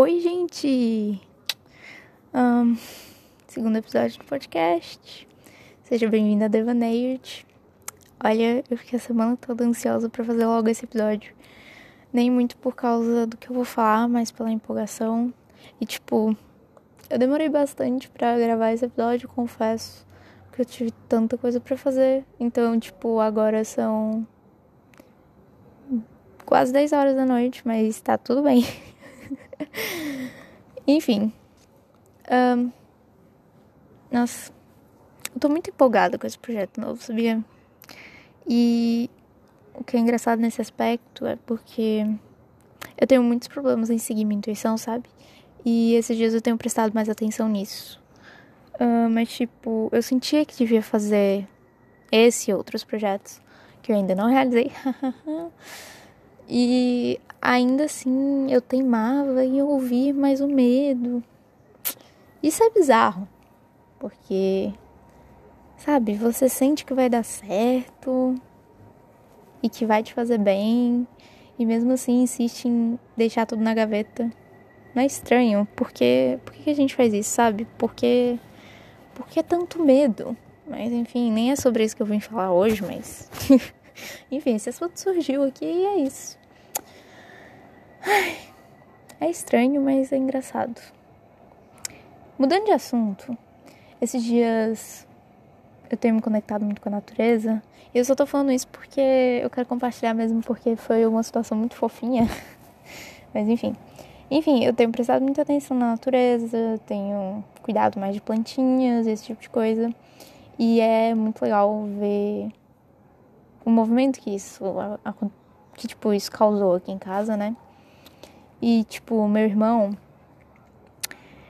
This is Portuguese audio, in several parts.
Oi, gente! Um, segundo episódio do podcast. Seja bem-vindo a Devaneio. Olha, eu fiquei a semana toda ansiosa para fazer logo esse episódio. Nem muito por causa do que eu vou falar, mas pela empolgação. E, tipo, eu demorei bastante para gravar esse episódio, confesso. Porque eu tive tanta coisa para fazer. Então, tipo, agora são quase 10 horas da noite, mas tá tudo bem. Enfim. Um, nossa, eu tô muito empolgada com esse projeto novo, sabia? E o que é engraçado nesse aspecto é porque eu tenho muitos problemas em seguir minha intuição, sabe? E esses dias eu tenho prestado mais atenção nisso. Uh, mas, tipo, eu sentia que devia fazer esse e outros projetos que eu ainda não realizei. e ainda assim eu teimava em ouvir mais o medo. Isso é bizarro, porque, sabe, você sente que vai dar certo e que vai te fazer bem, e mesmo assim insiste em deixar tudo na gaveta. Não é estranho, porque por que a gente faz isso, sabe? Porque porque é tanto medo. Mas enfim, nem é sobre isso que eu vim falar hoje, mas enfim, esse assunto surgiu aqui e é isso. Ai, é estranho, mas é engraçado. Mudando de assunto, esses dias eu tenho me conectado muito com a natureza. E eu só tô falando isso porque eu quero compartilhar mesmo, porque foi uma situação muito fofinha. Mas enfim. Enfim, eu tenho prestado muita atenção na natureza, tenho cuidado mais de plantinhas, esse tipo de coisa. E é muito legal ver o movimento que isso, que tipo, isso causou aqui em casa, né? E, tipo, meu irmão,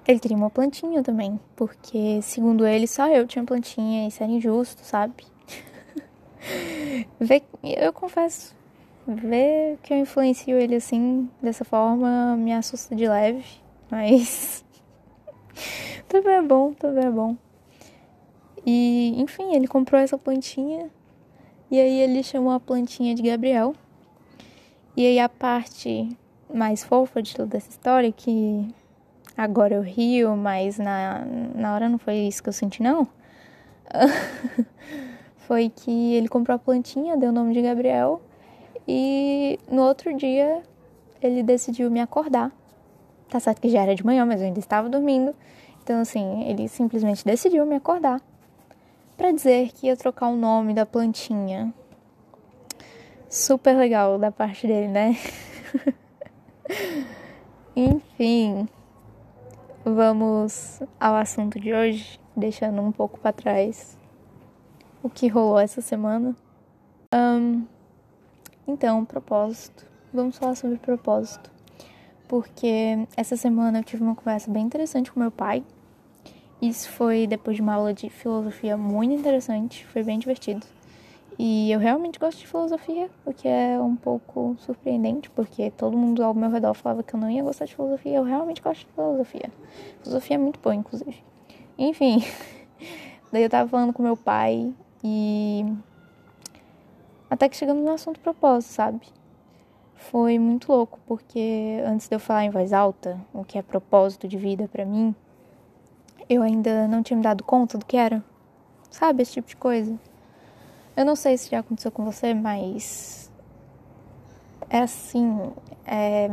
ele queria uma plantinha também, porque, segundo ele, só eu tinha plantinha isso era injusto, sabe? eu confesso, ver que eu influencio ele assim, dessa forma, me assusta de leve, mas também é bom, também é bom. E, enfim, ele comprou essa plantinha e aí ele chamou a plantinha de Gabriel. E aí a parte mais fofa de toda essa história, que agora eu rio, mas na, na hora não foi isso que eu senti, não. foi que ele comprou a plantinha, deu o nome de Gabriel, e no outro dia ele decidiu me acordar. Tá certo que já era de manhã, mas eu ainda estava dormindo. Então, assim, ele simplesmente decidiu me acordar para dizer que ia trocar o nome da plantinha. Super legal da parte dele, né? Enfim, vamos ao assunto de hoje, deixando um pouco para trás o que rolou essa semana. Um, então, propósito. Vamos falar sobre propósito. Porque essa semana eu tive uma conversa bem interessante com meu pai. Isso foi depois de uma aula de filosofia muito interessante, foi bem divertido. E eu realmente gosto de filosofia, o que é um pouco surpreendente, porque todo mundo ao meu redor falava que eu não ia gostar de filosofia. Eu realmente gosto de filosofia. Filosofia é muito boa, inclusive. Enfim, daí eu tava falando com meu pai e. Até que chegamos no assunto propósito, sabe? Foi muito louco, porque antes de eu falar em voz alta o que é propósito de vida para mim, eu ainda não tinha me dado conta do que era. Sabe, esse tipo de coisa. Eu não sei se já aconteceu com você, mas é assim, é,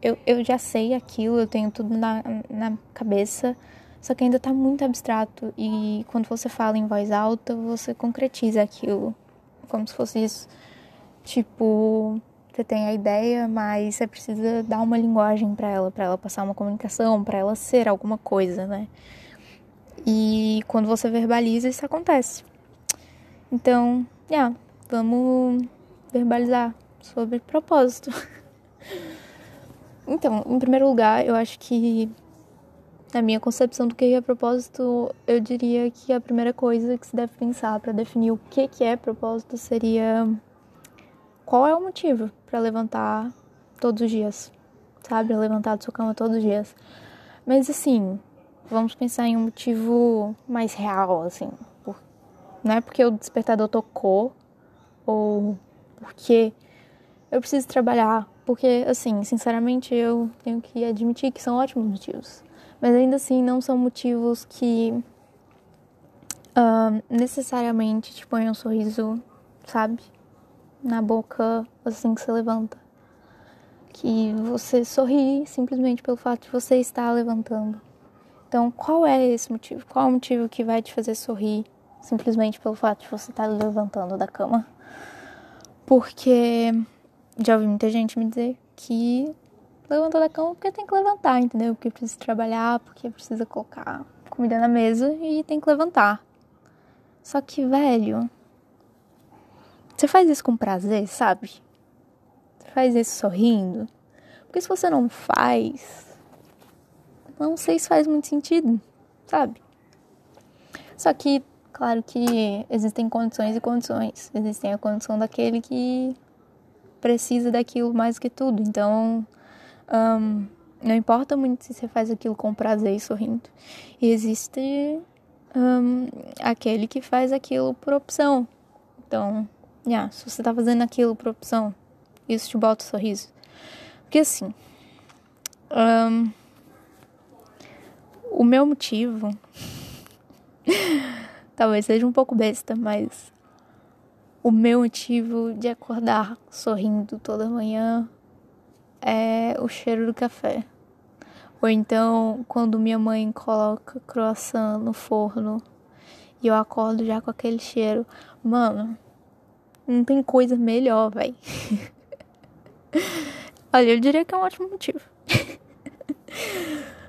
eu, eu já sei aquilo, eu tenho tudo na, na cabeça, só que ainda tá muito abstrato e quando você fala em voz alta, você concretiza aquilo, como se fosse isso. Tipo, você tem a ideia, mas você precisa dar uma linguagem para ela, para ela passar uma comunicação, para ela ser alguma coisa, né? E quando você verbaliza, isso acontece. Então, yeah, vamos verbalizar sobre propósito. então, em primeiro lugar, eu acho que na minha concepção do que é propósito, eu diria que a primeira coisa que se deve pensar para definir o que que é propósito seria qual é o motivo para levantar todos os dias, sabe? Levantar da sua cama todos os dias. Mas assim, vamos pensar em um motivo mais real, assim. Não é porque o despertador tocou ou porque eu preciso trabalhar, Porque, assim, sinceramente, eu tenho que admitir que são ótimos motivos. Mas ainda assim, não são motivos que uh, necessariamente te põem um sorriso, sabe? Na boca assim que você levanta. Que você sorri simplesmente pelo fato de você estar levantando. Então, qual é esse motivo? Qual é o motivo que vai te fazer sorrir simplesmente pelo fato de você estar levantando da cama? Porque já ouvi muita gente me dizer que levanta da cama porque tem que levantar, entendeu? Porque precisa trabalhar, porque precisa colocar comida na mesa e tem que levantar. Só que, velho, você faz isso com prazer, sabe? Você faz isso sorrindo. Porque se você não faz, não sei se faz muito sentido, sabe? Só que, claro que existem condições e condições. Existem a condição daquele que precisa daquilo mais que tudo. Então, um, não importa muito se você faz aquilo com prazer e sorrindo. E existe um, aquele que faz aquilo por opção. Então, yeah, se você tá fazendo aquilo por opção, isso te bota um sorriso. Porque assim, um, o meu motivo talvez seja um pouco besta, mas o meu motivo de acordar sorrindo toda manhã é o cheiro do café. Ou então, quando minha mãe coloca croissant no forno e eu acordo já com aquele cheiro. Mano, não tem coisa melhor, velho. Olha, eu diria que é um ótimo motivo.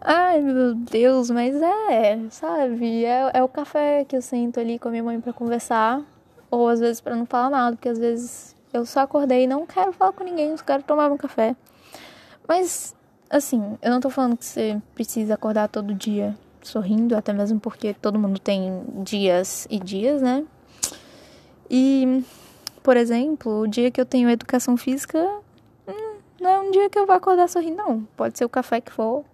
Ai, meu Deus, mas é, sabe? É, é o café que eu sento ali com a minha mãe para conversar. Ou às vezes para não falar nada, porque às vezes eu só acordei e não quero falar com ninguém, só quero tomar um café. Mas Assim, eu não tô falando que você precisa acordar todo dia sorrindo, até mesmo porque todo mundo tem dias e dias, né? E, por exemplo, o dia que eu tenho educação física, hum, não é um dia que eu vou acordar sorrindo, não. Pode ser o café que for.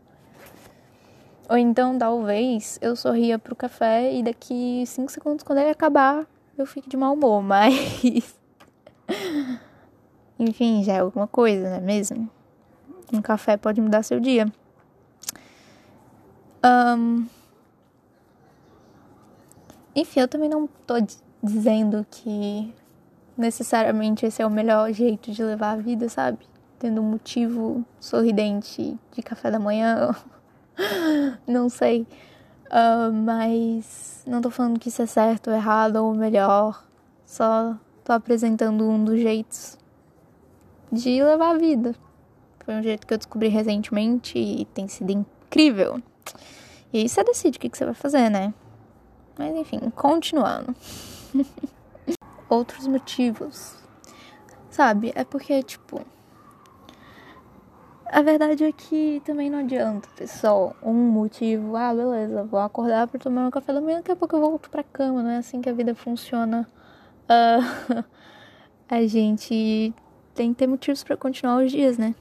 Ou então, talvez, eu sorria pro café e daqui cinco segundos, quando ele acabar, eu fico de mau humor, mas. Enfim, já é alguma coisa, não é mesmo? Um café pode mudar seu dia. Um, enfim, eu também não tô dizendo que necessariamente esse é o melhor jeito de levar a vida, sabe? Tendo um motivo sorridente de café da manhã. não sei. Uh, mas não tô falando que isso é certo errado ou melhor. Só tô apresentando um dos jeitos de levar a vida. Foi um jeito que eu descobri recentemente e tem sido incrível. E aí você decide o que, que você vai fazer, né? Mas enfim, continuando. Outros motivos. Sabe? É porque, tipo. A verdade é que também não adianta ter só um motivo. Ah, beleza, vou acordar para tomar um café da manhã, daqui a pouco eu volto pra cama. Não é assim que a vida funciona. Uh, a gente tem que ter motivos para continuar os dias, né?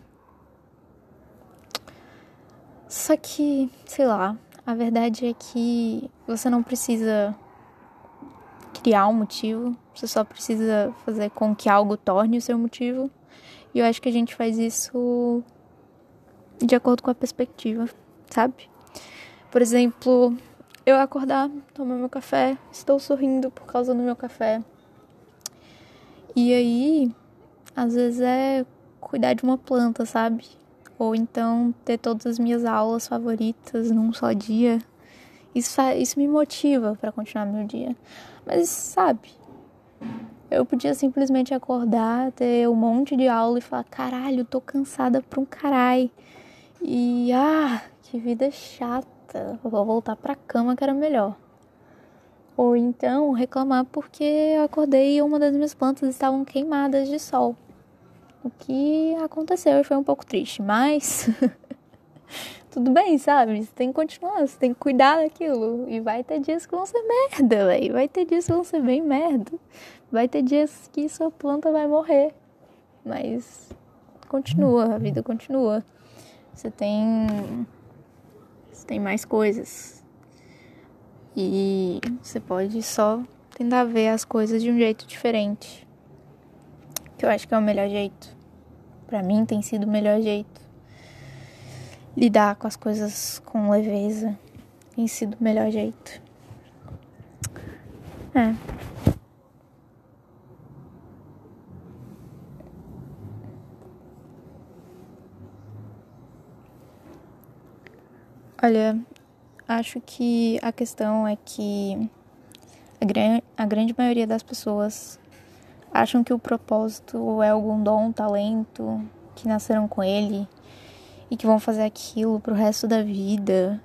Só que, sei lá, a verdade é que você não precisa criar um motivo, você só precisa fazer com que algo torne o seu motivo. E eu acho que a gente faz isso de acordo com a perspectiva, sabe? Por exemplo, eu acordar, tomar meu café, estou sorrindo por causa do meu café. E aí, às vezes é cuidar de uma planta, sabe? ou então ter todas as minhas aulas favoritas num só dia. Isso, isso me motiva para continuar meu dia. Mas sabe, eu podia simplesmente acordar, ter um monte de aula e falar: caralho, tô cansada pra um caralho. E ah, que vida chata, vou voltar pra cama que era melhor. Ou então reclamar porque eu acordei e uma das minhas plantas estavam queimadas de sol. O que aconteceu e foi um pouco triste, mas tudo bem, sabe? Você tem que continuar, você tem que cuidar daquilo. E vai ter dias que vão ser merda, velho. Vai ter dias que vão ser bem merda. Vai ter dias que sua planta vai morrer. Mas continua, a vida continua. Você tem. Você tem mais coisas. E você pode só tentar ver as coisas de um jeito diferente. Que eu acho que é o melhor jeito. Para mim tem sido o melhor jeito. Lidar com as coisas com leveza tem sido o melhor jeito. É. Olha, acho que a questão é que a, gran a grande maioria das pessoas acham que o propósito é algum dom, talento, que nasceram com ele e que vão fazer aquilo pro resto da vida.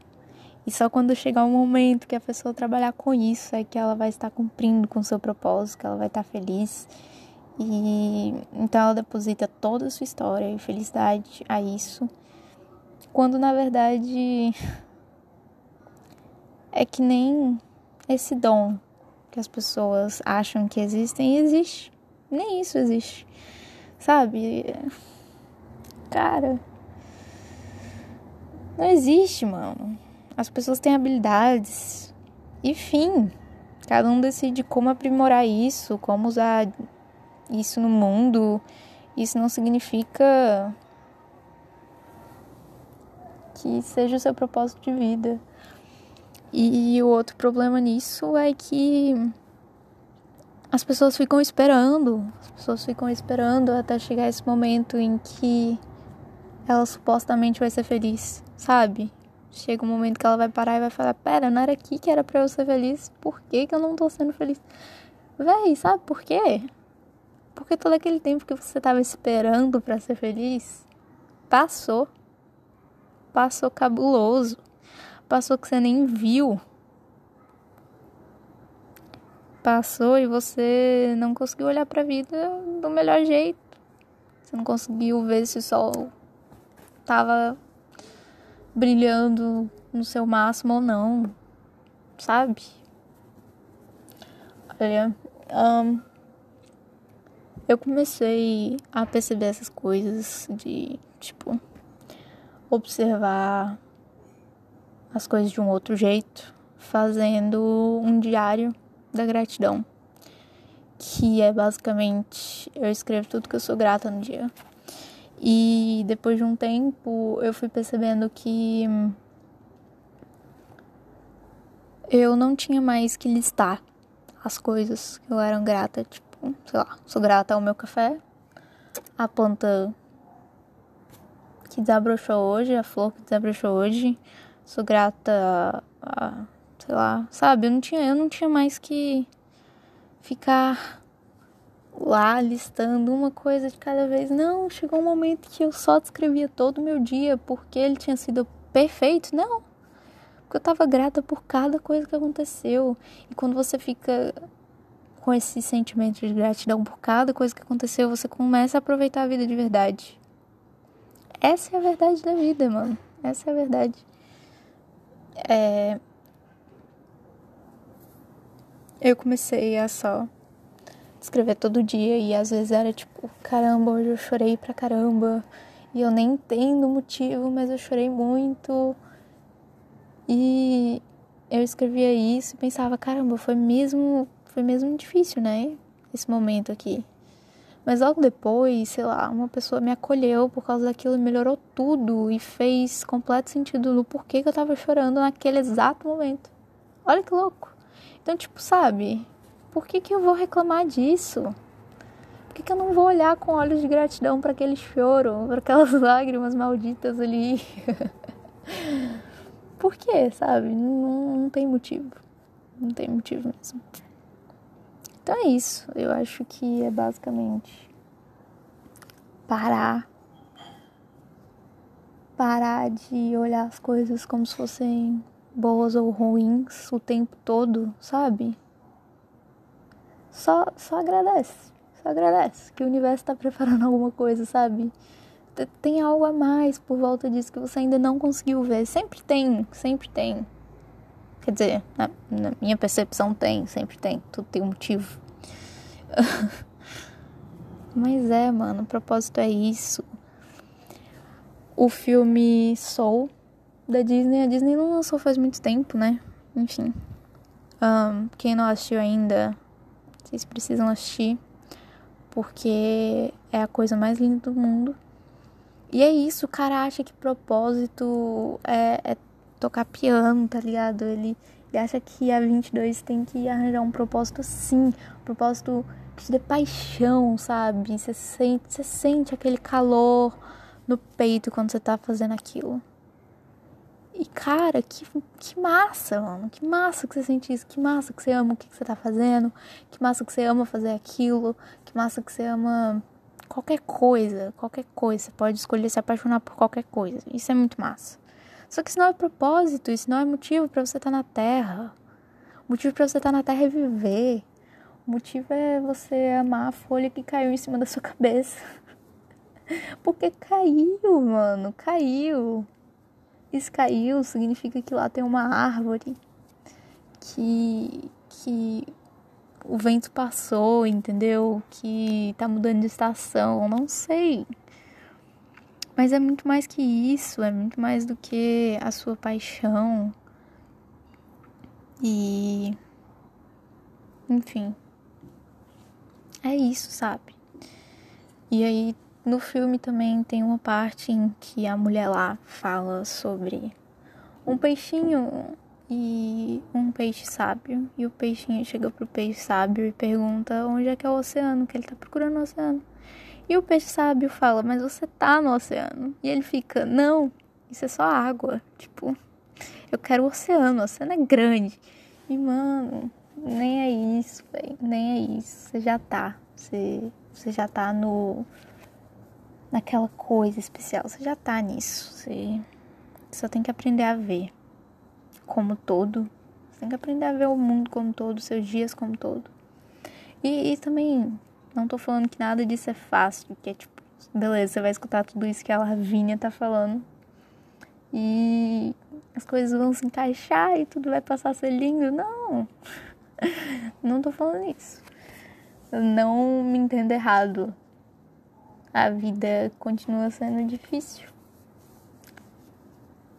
E só quando chegar o momento que a pessoa trabalhar com isso é que ela vai estar cumprindo com o seu propósito, que ela vai estar feliz. E então ela deposita toda a sua história e felicidade a isso. Quando na verdade é que nem esse dom que as pessoas acham que existem existe. Nem isso existe. Sabe? Cara. Não existe, mano. As pessoas têm habilidades. E fim. Cada um decide como aprimorar isso, como usar isso no mundo. Isso não significa que seja o seu propósito de vida. E o outro problema nisso é que as pessoas ficam esperando, as pessoas ficam esperando até chegar esse momento em que ela supostamente vai ser feliz, sabe? Chega um momento que ela vai parar e vai falar: Pera, não era aqui que era pra eu ser feliz, por que, que eu não tô sendo feliz? Véi, sabe por quê? Porque todo aquele tempo que você tava esperando para ser feliz passou. Passou cabuloso passou que você nem viu. Passou e você não conseguiu olhar para a vida do melhor jeito. Você não conseguiu ver se o sol tava brilhando no seu máximo ou não, sabe? Olha, um, eu comecei a perceber essas coisas de, tipo, observar as coisas de um outro jeito, fazendo um diário da gratidão, que é basicamente eu escrevo tudo que eu sou grata no dia. E depois de um tempo eu fui percebendo que eu não tinha mais que listar as coisas que eu era grata, tipo, sei lá, sou grata ao meu café, a planta que desabrochou hoje, a flor que desabrochou hoje, sou grata a, sei lá, sabe? Eu não tinha, eu não tinha mais que ficar lá listando uma coisa de cada vez. Não, chegou um momento que eu só descrevia todo o meu dia porque ele tinha sido perfeito. Não. Porque eu tava grata por cada coisa que aconteceu. E quando você fica com esse sentimento de gratidão por cada coisa que aconteceu, você começa a aproveitar a vida de verdade. Essa é a verdade da vida, mano. Essa é a verdade é, eu comecei a só escrever todo dia e às vezes era tipo, caramba, hoje eu chorei pra caramba e eu nem entendo o motivo, mas eu chorei muito. E eu escrevia isso e pensava, caramba, foi mesmo, foi mesmo difícil, né? Esse momento aqui. Mas logo depois, sei lá, uma pessoa me acolheu por causa daquilo e melhorou tudo e fez completo sentido no porquê que eu tava chorando naquele exato momento. Olha que louco. Então, tipo, sabe? Por que, que eu vou reclamar disso? Por que, que eu não vou olhar com olhos de gratidão para aquele choro, para aquelas lágrimas malditas ali? Por quê, sabe? Não, não tem motivo. Não tem motivo mesmo. Então é isso. Eu acho que é basicamente parar. Parar de olhar as coisas como se fossem boas ou ruins o tempo todo, sabe? Só, só agradece. Só agradece que o universo está preparando alguma coisa, sabe? Tem algo a mais por volta disso que você ainda não conseguiu ver. Sempre tem, sempre tem. Quer dizer, na, na minha percepção tem, sempre tem, tudo tem um motivo. Mas é, mano, o propósito é isso. O filme Soul da Disney, a Disney não lançou faz muito tempo, né? Enfim. Um, quem não assistiu ainda, vocês precisam assistir. Porque é a coisa mais linda do mundo. E é isso, o cara acha que propósito é, é tocar piano, tá ligado? Ele, ele acha que a 22 tem que arranjar um propósito assim, um propósito que te dê paixão, sabe? Você sente, você sente aquele calor no peito quando você tá fazendo aquilo. E cara, que, que massa, mano. Que massa que você sente isso. Que massa que você ama o que, que você tá fazendo. Que massa que você ama fazer aquilo. Que massa que você ama qualquer coisa. Qualquer coisa. Você pode escolher se apaixonar por qualquer coisa. Isso é muito massa. Só que isso não é propósito. Isso não é motivo para você estar tá na Terra. O motivo para você estar tá na Terra é viver. O motivo é você amar a folha que caiu em cima da sua cabeça. Porque caiu, mano. Caiu. Isso caiu significa que lá tem uma árvore que, que o vento passou, entendeu? Que tá mudando de estação, não sei. Mas é muito mais que isso, é muito mais do que a sua paixão. E. Enfim. É isso, sabe? E aí no filme também tem uma parte em que a mulher lá fala sobre um peixinho e um peixe sábio. E o peixinho chega pro peixe sábio e pergunta onde é que é o oceano, que ele tá procurando o oceano. E o peixe sábio fala, mas você tá no oceano. E ele fica, não, isso é só água. Tipo, eu quero o oceano, o oceano é grande. E, mano, nem é isso, velho. Nem é isso. Você já tá. Você, você já tá no naquela coisa especial. Você já tá nisso. Você só tem que aprender a ver como todo. Você tem que aprender a ver o mundo como todo, seus dias como todo. E, e também não tô falando que nada disso é fácil, que é tipo, beleza, você vai escutar tudo isso que a Lavínia tá falando. E as coisas vão se encaixar e tudo vai passar a ser lindo. Não. Não tô falando isso. Não me entenda errado a vida continua sendo difícil.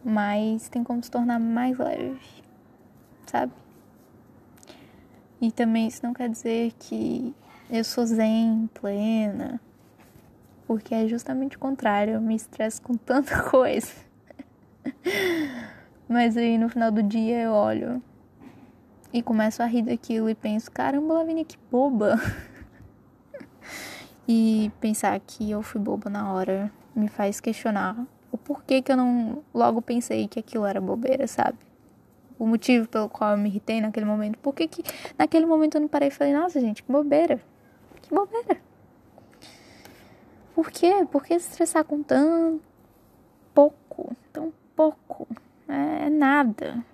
Mas tem como se tornar mais leve, sabe? E também isso não quer dizer que eu sou zen, plena, porque é justamente o contrário, eu me estresso com tanta coisa. Mas aí no final do dia eu olho e começo a rir daquilo e penso, caramba, Lavínia, que boba. E pensar que eu fui boba na hora me faz questionar o porquê que eu não logo pensei que aquilo era bobeira, sabe? O motivo pelo qual eu me irritei naquele momento. Por que, que naquele momento eu não parei e falei, nossa, gente, que bobeira. Que bobeira. Por quê? Por que se estressar com tão pouco? Tão pouco. É, nada.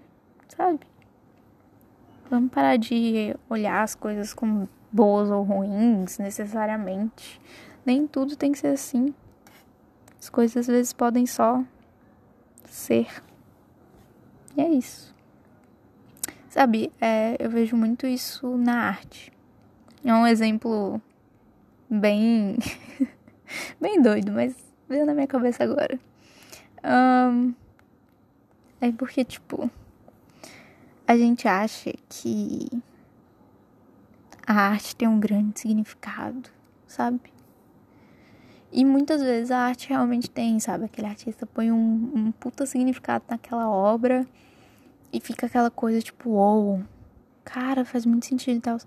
Sabe? Vamos parar de olhar as coisas como boas ou ruins necessariamente. Nem tudo tem que ser assim. As coisas às vezes podem só ser. E é isso. Sabe, é, eu vejo muito isso na arte. É um exemplo bem. bem doido, mas veio na minha cabeça agora. Um, é porque, tipo, a gente acha que a arte tem um grande significado, sabe? E muitas vezes a arte realmente tem, sabe? Aquele artista põe um, um puta significado naquela obra e fica aquela coisa tipo, uou, wow, cara, faz muito sentido e tal.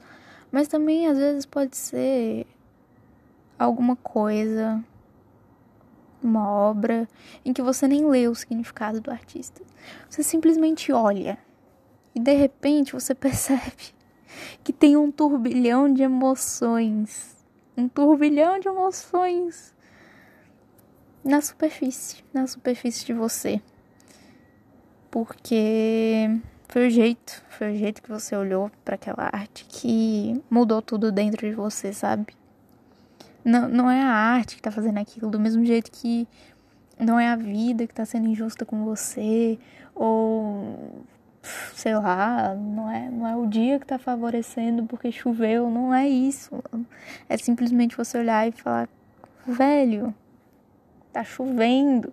Mas também às vezes pode ser alguma coisa, uma obra em que você nem lê o significado do artista. Você simplesmente olha e de repente você percebe que tem um turbilhão de emoções. Um turbilhão de emoções na superfície, na superfície de você. Porque foi o jeito, foi o jeito que você olhou para aquela arte que mudou tudo dentro de você, sabe? Não, não é a arte que tá fazendo aquilo, do mesmo jeito que não é a vida que tá sendo injusta com você, ou sei lá, não é, não é o dia que tá favorecendo porque choveu, não é isso. É simplesmente você olhar e falar, velho, tá chovendo,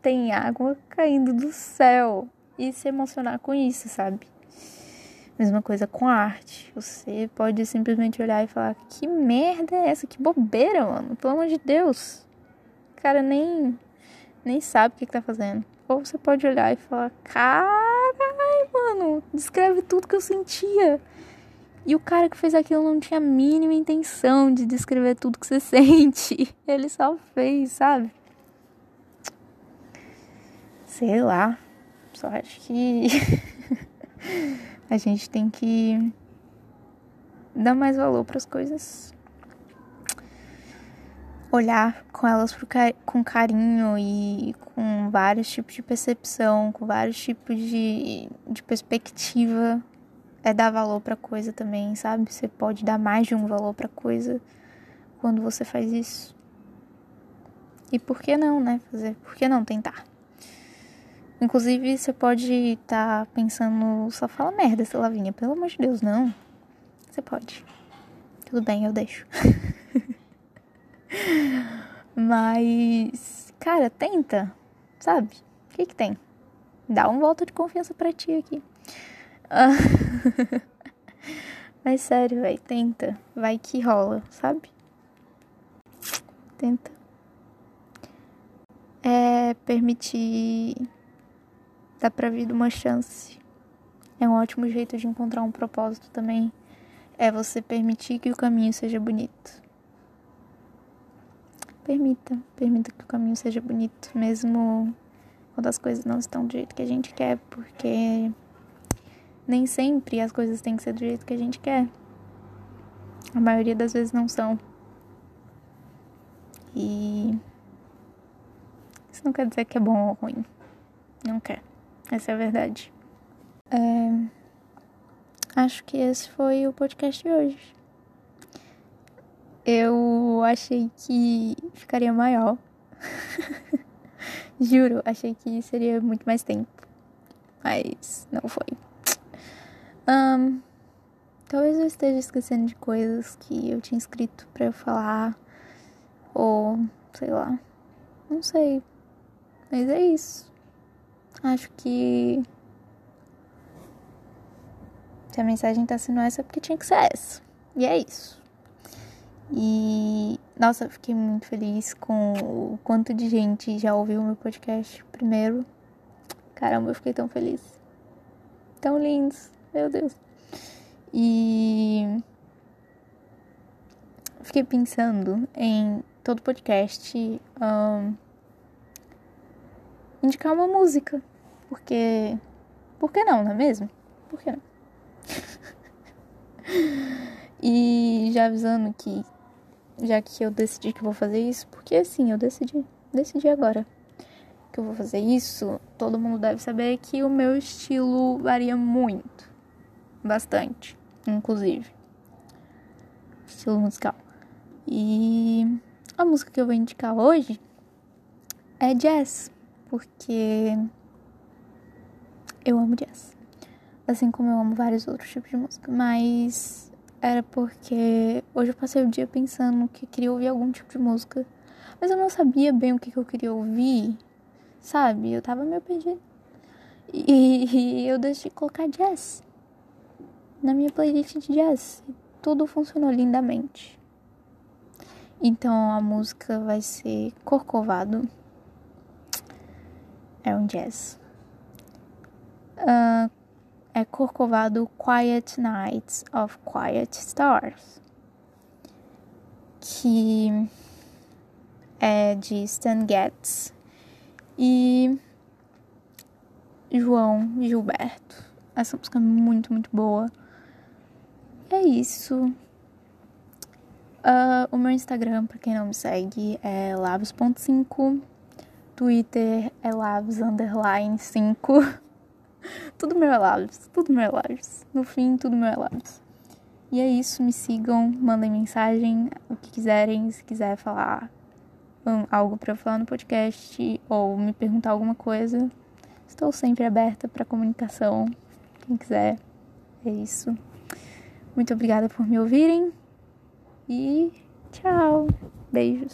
tem água caindo do céu. E se emocionar com isso, sabe? Mesma coisa com a arte. Você pode simplesmente olhar e falar: que merda é essa? Que bobeira, mano. Pelo amor de Deus. O cara nem, nem sabe o que, que tá fazendo. Ou você pode olhar e falar: carai, mano, descreve tudo que eu sentia. E o cara que fez aquilo não tinha a mínima intenção de descrever tudo que você sente. Ele só fez, sabe? Sei lá. Só acho que a gente tem que dar mais valor para as coisas. Olhar com elas com carinho e com vários tipos de percepção, com vários tipos de, de perspectiva é dar valor para coisa também, sabe? Você pode dar mais de um valor para coisa quando você faz isso. E por que não, né? Fazer, por que não tentar? Inclusive, você pode estar tá pensando, só fala merda, essa Lavinha, pelo amor de Deus, não. Você pode. Tudo bem, eu deixo. Mas, cara, tenta, sabe? O que que tem? Dá um volta de confiança para ti aqui. Mas sério, vai, tenta. Vai que rola, sabe? Tenta. É permitir dar pra vida uma chance. É um ótimo jeito de encontrar um propósito também. É você permitir que o caminho seja bonito. Permita, permita que o caminho seja bonito, mesmo quando as coisas não estão do jeito que a gente quer, porque nem sempre as coisas têm que ser do jeito que a gente quer. A maioria das vezes não são. E isso não quer dizer que é bom ou ruim. Não quer. Essa é a verdade. É... Acho que esse foi o podcast de hoje. Eu achei que ficaria maior. Juro, achei que seria muito mais tempo. Mas não foi. Um, talvez eu esteja esquecendo de coisas que eu tinha escrito para eu falar. Ou, sei lá. Não sei. Mas é isso. Acho que. Se a mensagem tá sendo essa, é porque tinha que ser essa. E é isso. E. Nossa, eu fiquei muito feliz com o quanto de gente já ouviu o meu podcast primeiro. Caramba, eu fiquei tão feliz. Tão lindos. Meu Deus. E fiquei pensando em todo podcast um, indicar uma música. Porque. Por que não, não é mesmo? Por que não? e já avisando que. Já que eu decidi que vou fazer isso, porque assim, eu decidi. Decidi agora que eu vou fazer isso, todo mundo deve saber que o meu estilo varia muito bastante, inclusive. Estilo musical. E a música que eu vou indicar hoje é jazz, porque eu amo jazz. Assim como eu amo vários outros tipos de música, mas era porque hoje eu passei o dia pensando que queria ouvir algum tipo de música, mas eu não sabia bem o que, que eu queria ouvir, sabe? Eu tava meio perdido. E, e eu decidi colocar jazz na minha playlist de jazz. Tudo funcionou lindamente. Então a música vai ser Corcovado. É um jazz. Uh, é Corcovado Quiet Nights of Quiet Stars. Que é de Stan Getz e João Gilberto. Essa música é muito, muito boa é isso. Uh, o meu Instagram, pra quem não me segue, é labs.5. Twitter é labs underline 5. tudo meu é tudo meu é. No fim, tudo meu é. E é isso, me sigam, mandem mensagem, o que quiserem, se quiser falar um, algo para eu falar no podcast ou me perguntar alguma coisa. Estou sempre aberta para comunicação. Quem quiser, é isso. Muito obrigada por me ouvirem e tchau. Beijos.